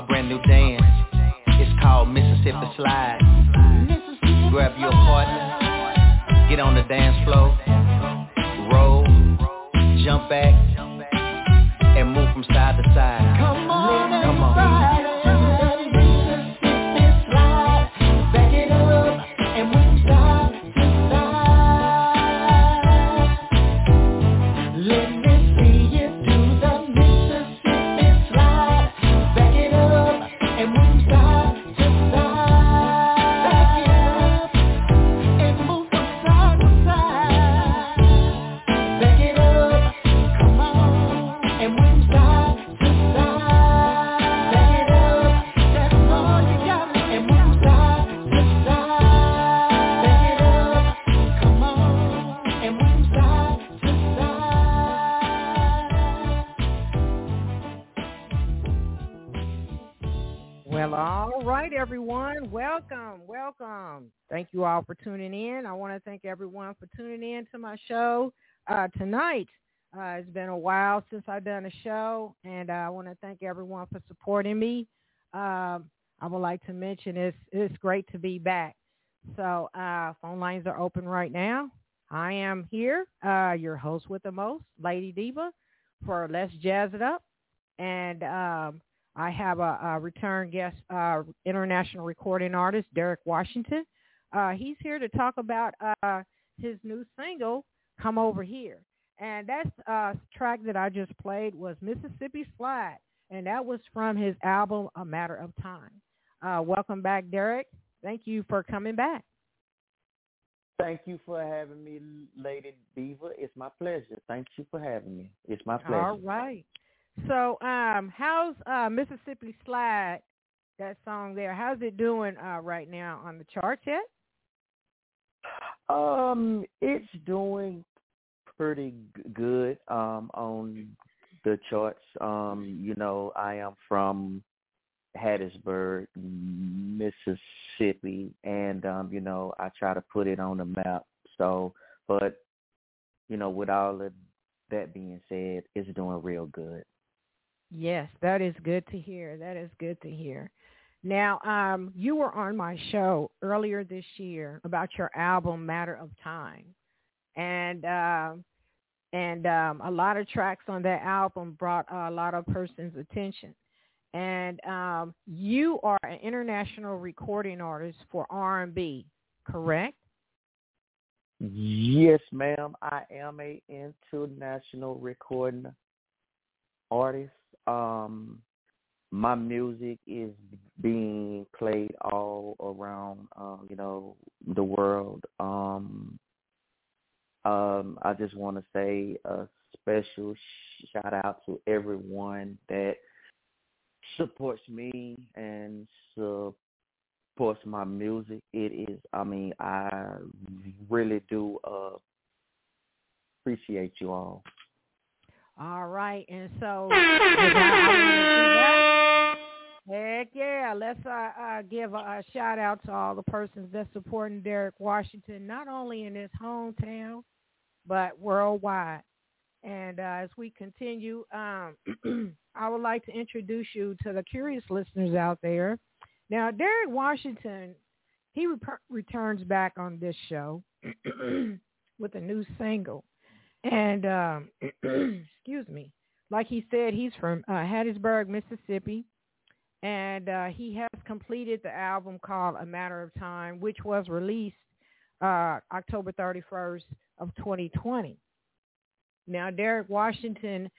my brand new dance. Thank you all for tuning in. I want to thank everyone for tuning in to my show uh, tonight. Uh, it's been a while since I've done a show, and uh, I want to thank everyone for supporting me. Um, I would like to mention it's it's great to be back. So uh, phone lines are open right now. I am here, uh, your host with the most, Lady Diva, for Let's Jazz It Up, and um, I have a, a return guest, uh, international recording artist Derrick Washington. Uh, he's here to talk about uh, his new single, Come Over Here. And that uh, track that I just played was Mississippi Slide, and that was from his album A Matter of Time. Uh, welcome back, Derrick. Thank you for coming back. Thank you for having me, Lady Diva. It's my pleasure. Thank you for having me. It's my pleasure. All right. So, um, how's uh, Mississippi Slide, that song there, how's it doing uh, right now on the charts yet? Um, it's doing pretty good um on the charts. Um, you know, I am from Hattiesburg, Mississippi, and um, you know, I try to put it on the map. So, but you know, with all of that being said, it's doing real good. Yes, that is good to hear. That is good to hear. Now, um, you were on my show earlier this year about your album Matter of Time, and uh, and um, a lot of tracks on that album brought a lot of persons' attention. And um, you are an international recording artist for R&B, correct? Yes, ma'am. I am a international recording artist. Um, my music is being played all around um, you know the world. Um um i just want to say a special shout out to everyone that supports me and supports my music. It is i mean i really do uh appreciate you all all right and so Heck yeah. Let's uh, uh, give a, a, shout out to all the persons that's supporting Derrick Washington, not only in his hometown, but worldwide. And uh, as we continue, um, I would like to introduce you to the curious listeners out there. Now, Derrick Washington, he re- returns back on this show with a new single. And um, like he said, he's from uh, Hattiesburg, Mississippi and uh, he has completed the album called A Matter of Time, which was released uh, October 31st of 2020. Now, Derrick Washington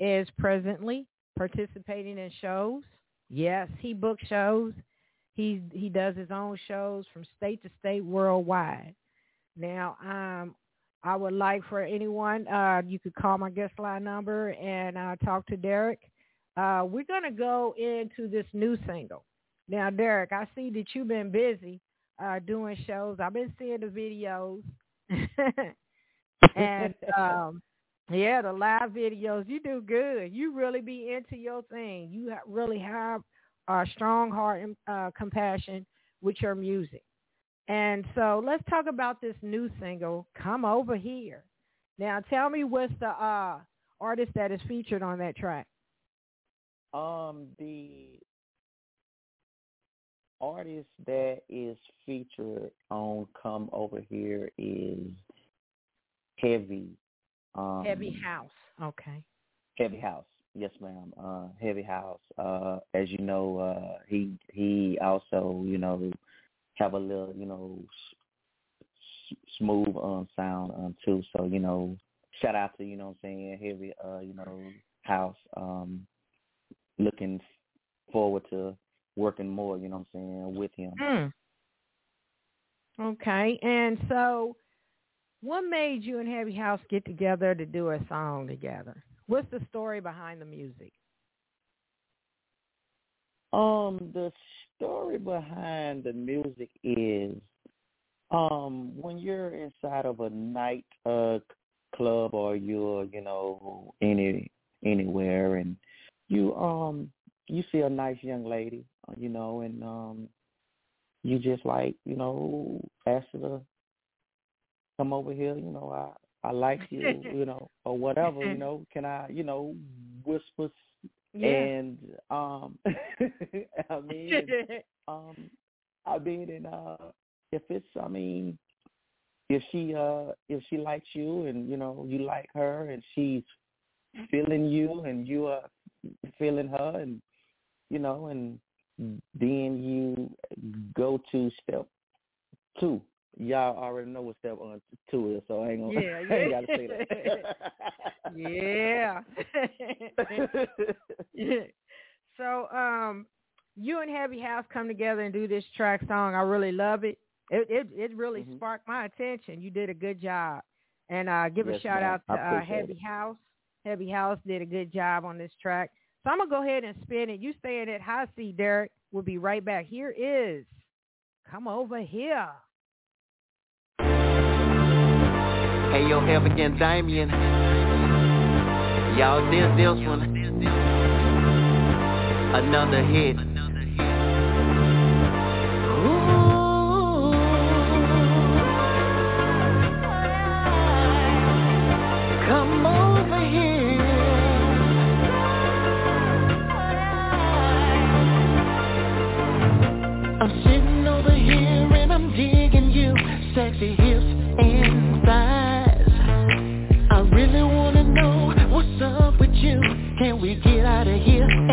is presently participating in shows. Yes, he books shows. He he does his own shows from state to state worldwide. Now, um, I would like for anyone, uh, you could call my guest line number and uh, talk to Derrick uh, we're going to go into this new single. Now, Derrick, I see that you've been busy uh, doing shows. I've been seeing the videos. and um, yeah, the live videos. You do good. You really be into your thing. You really have a strong heart and uh, compassion with your music. And so let's talk about this new single, Come Over Here. Now tell me what's the uh, artist that is featured on that track. Um, the artist that is featured on Come Over Here is Heavy. Um, Heavy House. Okay. Heavy House. Yes, ma'am. Uh, Heavy House. Uh, as you know, uh, he he also you know have a little you know s- smooth um sound um too. So you know, shout out to you know what I'm saying Heavy uh you know House. Um, looking forward to working more. You know what I'm saying with him. Mm. Okay, and so what made you and Heavy House get together to do a song together? What's the story behind the music? Um, the story behind the music is um when you're inside of a night uh club or you're, you know, any anywhere and you um you see a nice young lady, uh, you know, and um you just like, you know, ask her to come over here, you know, I I like you, you know, or whatever, you know, can I, you know, whisper Yeah. and um I mean um I mean and uh if it's I mean if she uh if she likes you and you know you like her and she's feeling you and you are feeling her and you know and then you go to step two y'all already know what step on two is so i ain't gonna Yeah, I ain't yeah. gotta say that yeah. so um you and Heavy House come together and do this track song. I really love it. It it, it really Mhm. sparked my attention. You did a good job. And uh give a shout ma'am. out to uh, Heavy it. House. Heavy House did a good job on this track. So I'm gonna go ahead and spin it. You staying at High C, Derrick. We'll be right back. Here is Come Over Here. Hey, yo, Heaven again, Damien. Y'all, this, this one. Another hit. We get out of here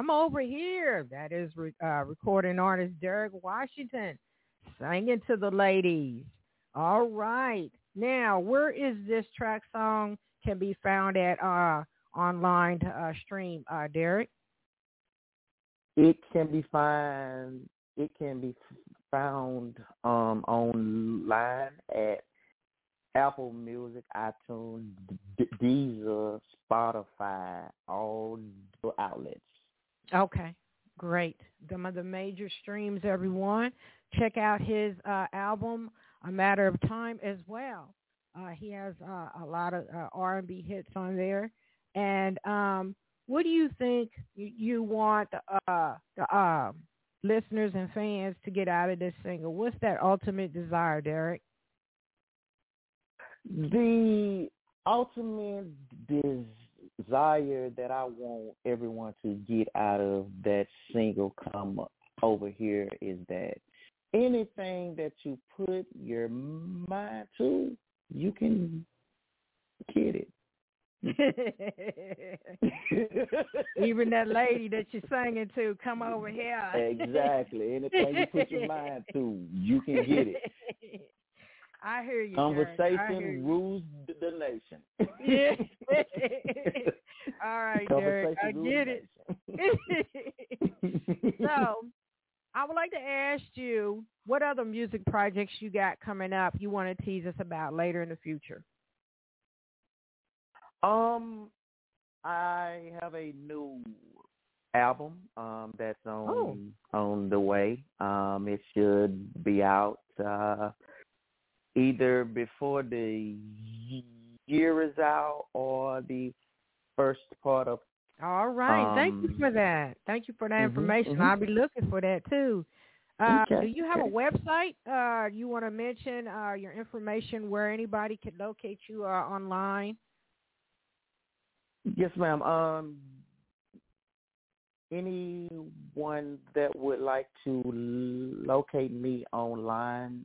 come over here. That is re- uh, recording artist Derrick Washington singing to the ladies. All right. Now, where is this track song can be found at uh, online uh, stream, uh, Derrick? It can be found. It can be found um, online at Apple Music, iTunes, Deezer, Spotify, all the outlets. Okay, great. Some of the major streams, everyone. Check out his uh, album, A Matter of Time, as well. Uh, he has uh, a lot of uh, R&B hits on there. And um, what do you think you, want uh, the uh, listeners and fans to get out of this single? What's that ultimate desire, Derrick? The ultimate desire that I want everyone to get out of that single come over here is that anything that you put your mind to, you can get it. Even that lady that you're singing to, come over here. exactly. Anything you put your mind to, you can get it. I hear you. Conversation rules the nation. Yeah. All right, Derrick. I get it. so, I would like to ask you what other music projects you got coming up you want to tease us about later in the future. Um, I have a new album um that's on oh. on the way. Um, it should be out uh either before the year is out or the first part of. All right. Um, Thank you for that. Thank you for that information. Mm-hmm. I'll be looking for that too. Uh, okay. Do you have okay. a website? Uh, you want to mention uh, your information where anybody can locate you uh, online? Yes, ma'am. Um, anyone that would like to locate me online,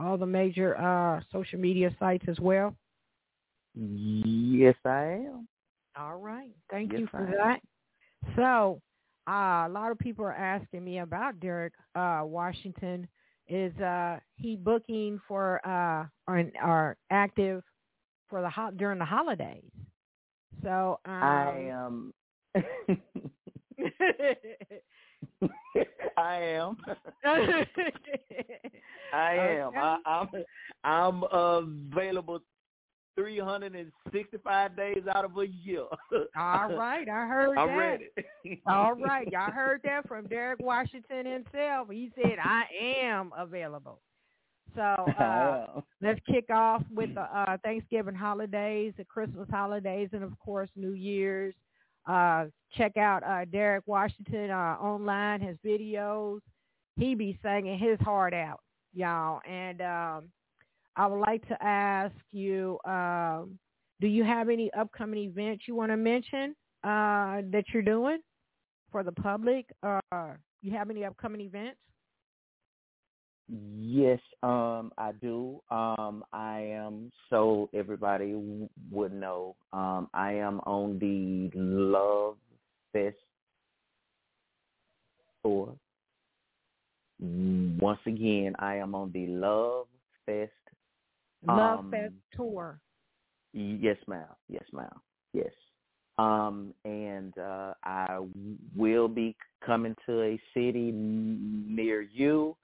all the major uh, social media sites as well? Yes, I am. All right. Thank yes, you for that. So uh, a lot of people are asking me about Derrick uh, Washington. Is uh, he booking for uh, or, or active for the ho- during the holidays? So um, I am. I am. I am. Okay. I, I'm I'm available 365 days out of a year. All right, I heard I'm that. ready. All right, y'all heard that from Derrick Washington himself. He said, "I am available." So uh, let's kick off with the uh, Thanksgiving holidays, the Christmas holidays, and of course New Year's. Uh, check out uh, Derrick Washington uh, online, his videos. He be singing his heart out, y'all. And um, I would like to ask you, um, do you have any upcoming events you want to mention uh, that you're doing for the public? Uh, you have any upcoming events? Yes, um, I do. Um, I am so everybody w- would know. Um, I am on the Love Fest tour. Once again, I am on the Love Fest. Love Um, Fest tour. Yes, ma'am. Yes, ma'am. Yes. Um, and uh, I will be coming to a city near you.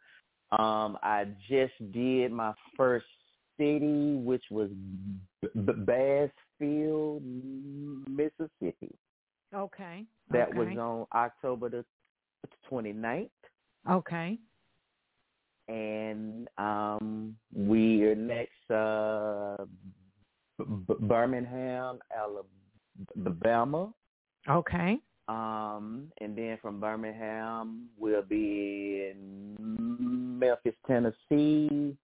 Um, I just did my first city, which was B- B- Bassfield, Mississippi. Okay. That okay. was on October the 29th. Okay. And um, we are next uh, B- Birmingham, Alabama. Okay. Um, and then from Birmingham, we'll be in Memphis, Tennessee,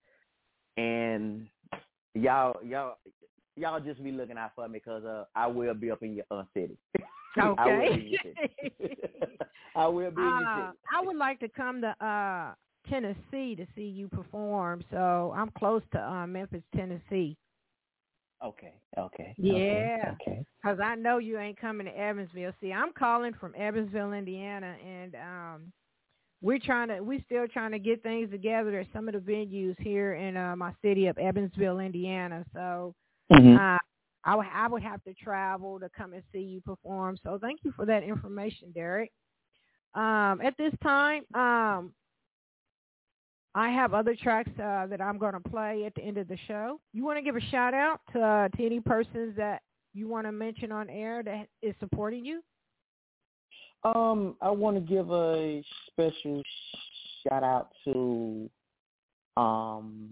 and y'all, y'all, y'all just be looking out for me because uh, I will be up in your uh, city. Okay. I will be in your city. I will be in your Uh. I would like to come to uh Tennessee to see you perform. So I'm close to uh, Memphis, Tennessee. Okay. Okay. Yeah. Okay. Cause I know you ain't coming to Evansville. See, I'm calling from Evansville, Indiana, and um, we're trying to, we're still trying to get things together at some of the venues here in uh, my city of Evansville, Indiana. So Mhm. uh, I would, I would have to travel to come and see you perform. So thank you for that information, Derrick. Um, at this time, um, I have other tracks uh, that I'm going to play at the end of the show. You want to give a shout out to, uh, to any persons that you want to mention on air that is supporting you? Um, I want to give a special shout out to um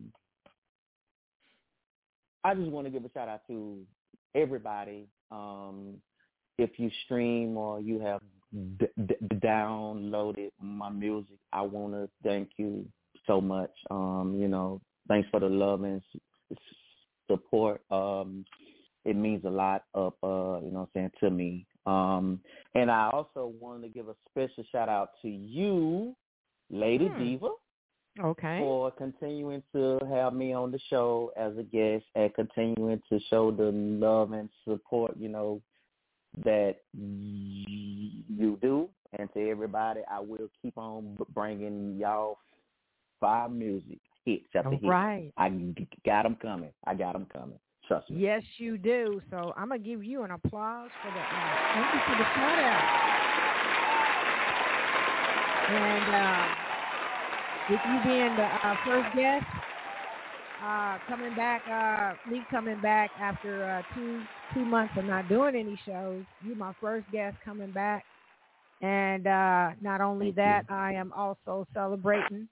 I just want to give a shout out to everybody. Um if you stream or you have d- d- downloaded my music, I want to thank you so much. Um, you know, thanks for the love and support. Um it means a lot up uh, you know what I'm saying, to me. Um and I also wanted to give a special shout out to you, Lady Hmm. Diva, Okay. for continuing to have me on the show as a guest and continuing to show the love and support, you know, that you do. And to everybody, I will keep on bringing y'all five music hits after hits. right. I got them coming. I got them coming. Trust me. Yes, you do. So I'm gonna give you an applause for that. uh, thank you for the shout out. And uh, with you being the uh, first guest, uh, coming back, uh, me coming back after uh, two two months of not doing any shows, you my first guest coming back. And uh, not only Thank that, I am also celebrating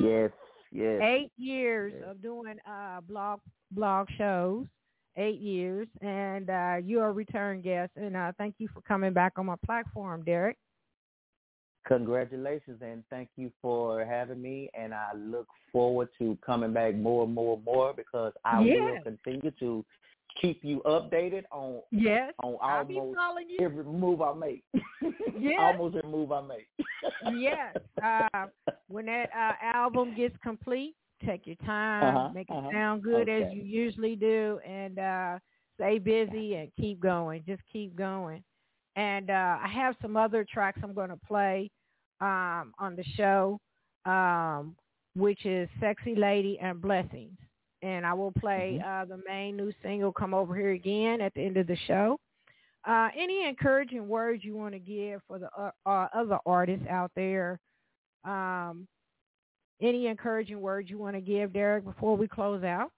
Yes, yes. eight years Yes. of doing uh blog blog shows eight years and uh you're a return guest and uh thank you for coming back on my platform derrick Congratulations and thank you for having me. And I look forward to coming back more and more and more because I Yes. will continue to keep you updated on yes on almost you every move I make. Yes. almost every move I make. Yes uh when that uh album gets complete take your time Uh-huh, make it uh-huh. sound good as you usually do and uh stay busy and keep going just keep going and uh i have some other tracks i'm going to play um on the show um which is sexy lady and blessings and i will play Mhm. uh the main new single come over here again at the end of the show uh, any encouraging words you want to give for the uh, uh, other artists out there? Um, any encouraging words you want to give, Derrick, before we close out?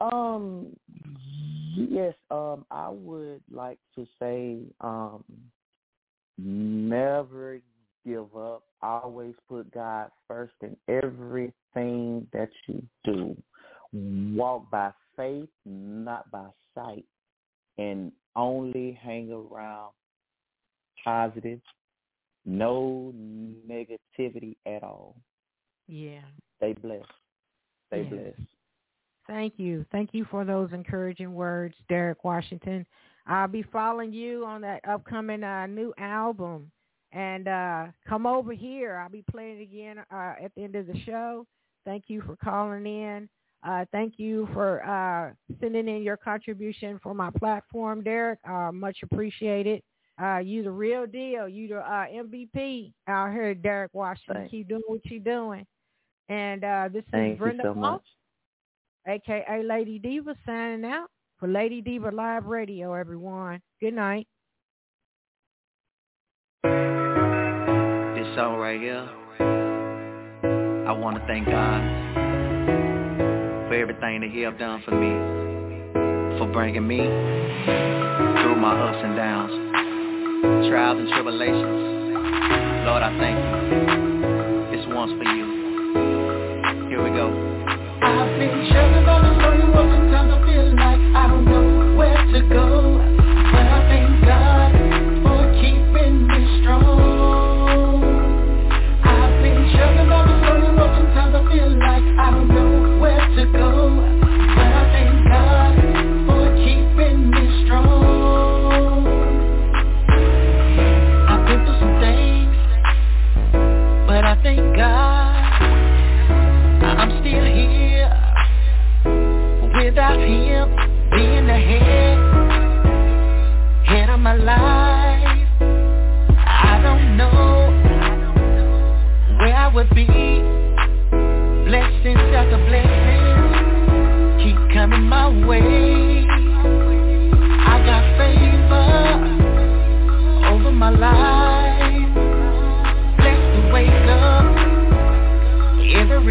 Um yes, um I would like to say um never give up. Always put God first in everything that you do. Walk by faith, not by sight. And only hang around positive, no negativity at all. Yeah. Stay blessed. Stay Yes. blessed. Thank you. Thank you for those encouraging words, Derrick Washington. I'll be following you on that upcoming uh, new album. And uh, come over here. I'll be playing again uh, at the end of the show. Thank you for calling in. Uh, thank you for uh, sending in your contribution for my platform, Derrick. Uh, much appreciated. Uh, you the real deal. You the uh, MVP out here, Derrick Washington. Thanks. Keep doing what you're doing. And uh, this is Thank you Brenda so Moss, aka Lady Diva, signing out for Lady Diva Live Radio, everyone. Good night. This song right here, I want to thank God for everything that He have done for me, for bringing me through my ups and downs, trials and tribulations. Lord, I thank you. This one's for you. Here we go.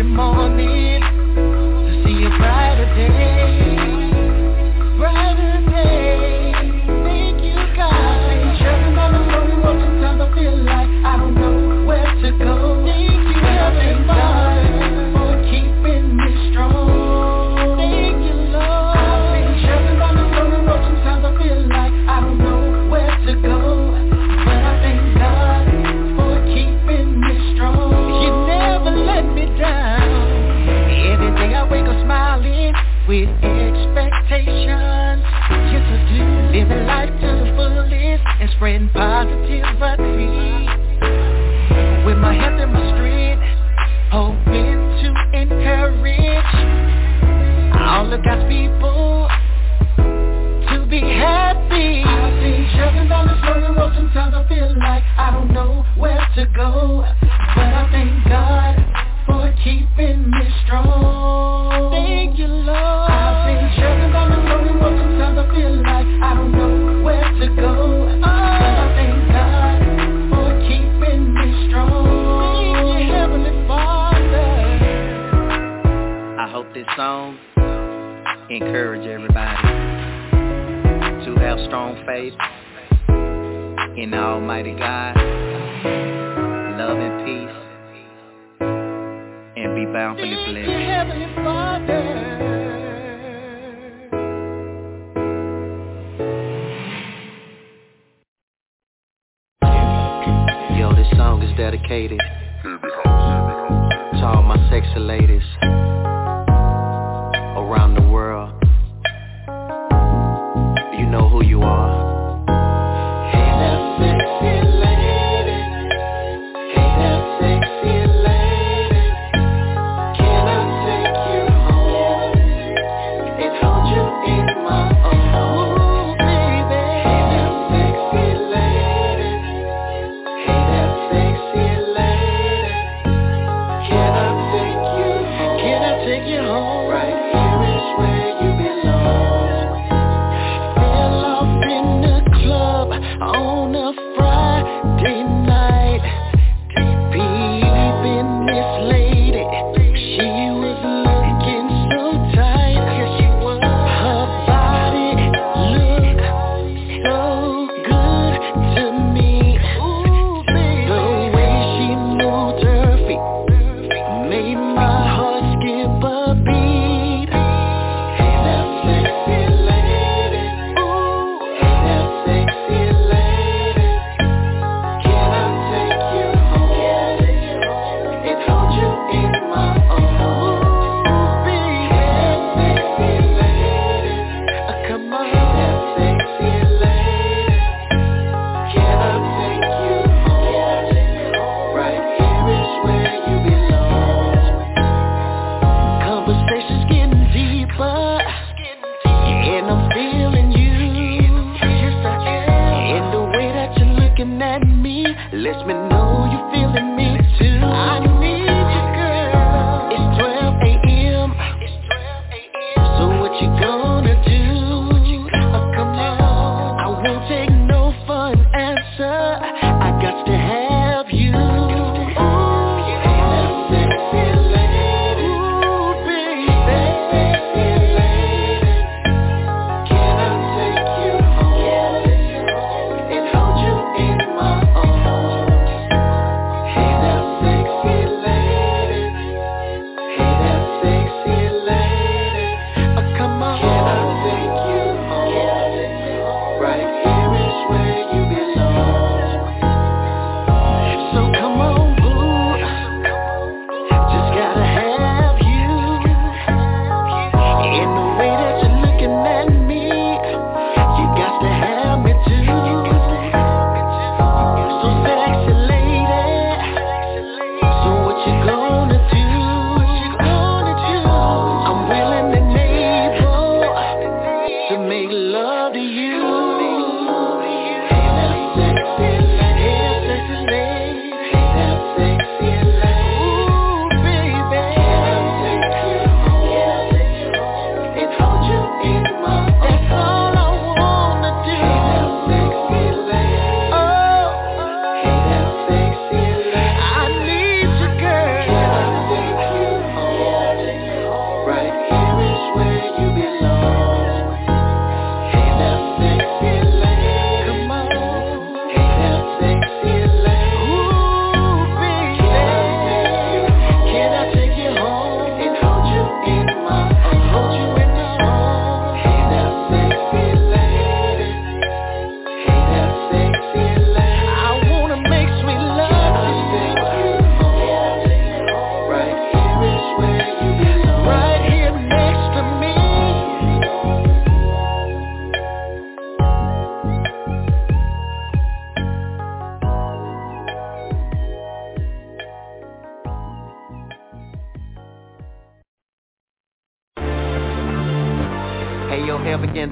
every morning to see a brighter day. look at people to be happy. I've been traveling down this lonely road. Sometimes I feel like I don't know where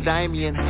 yo,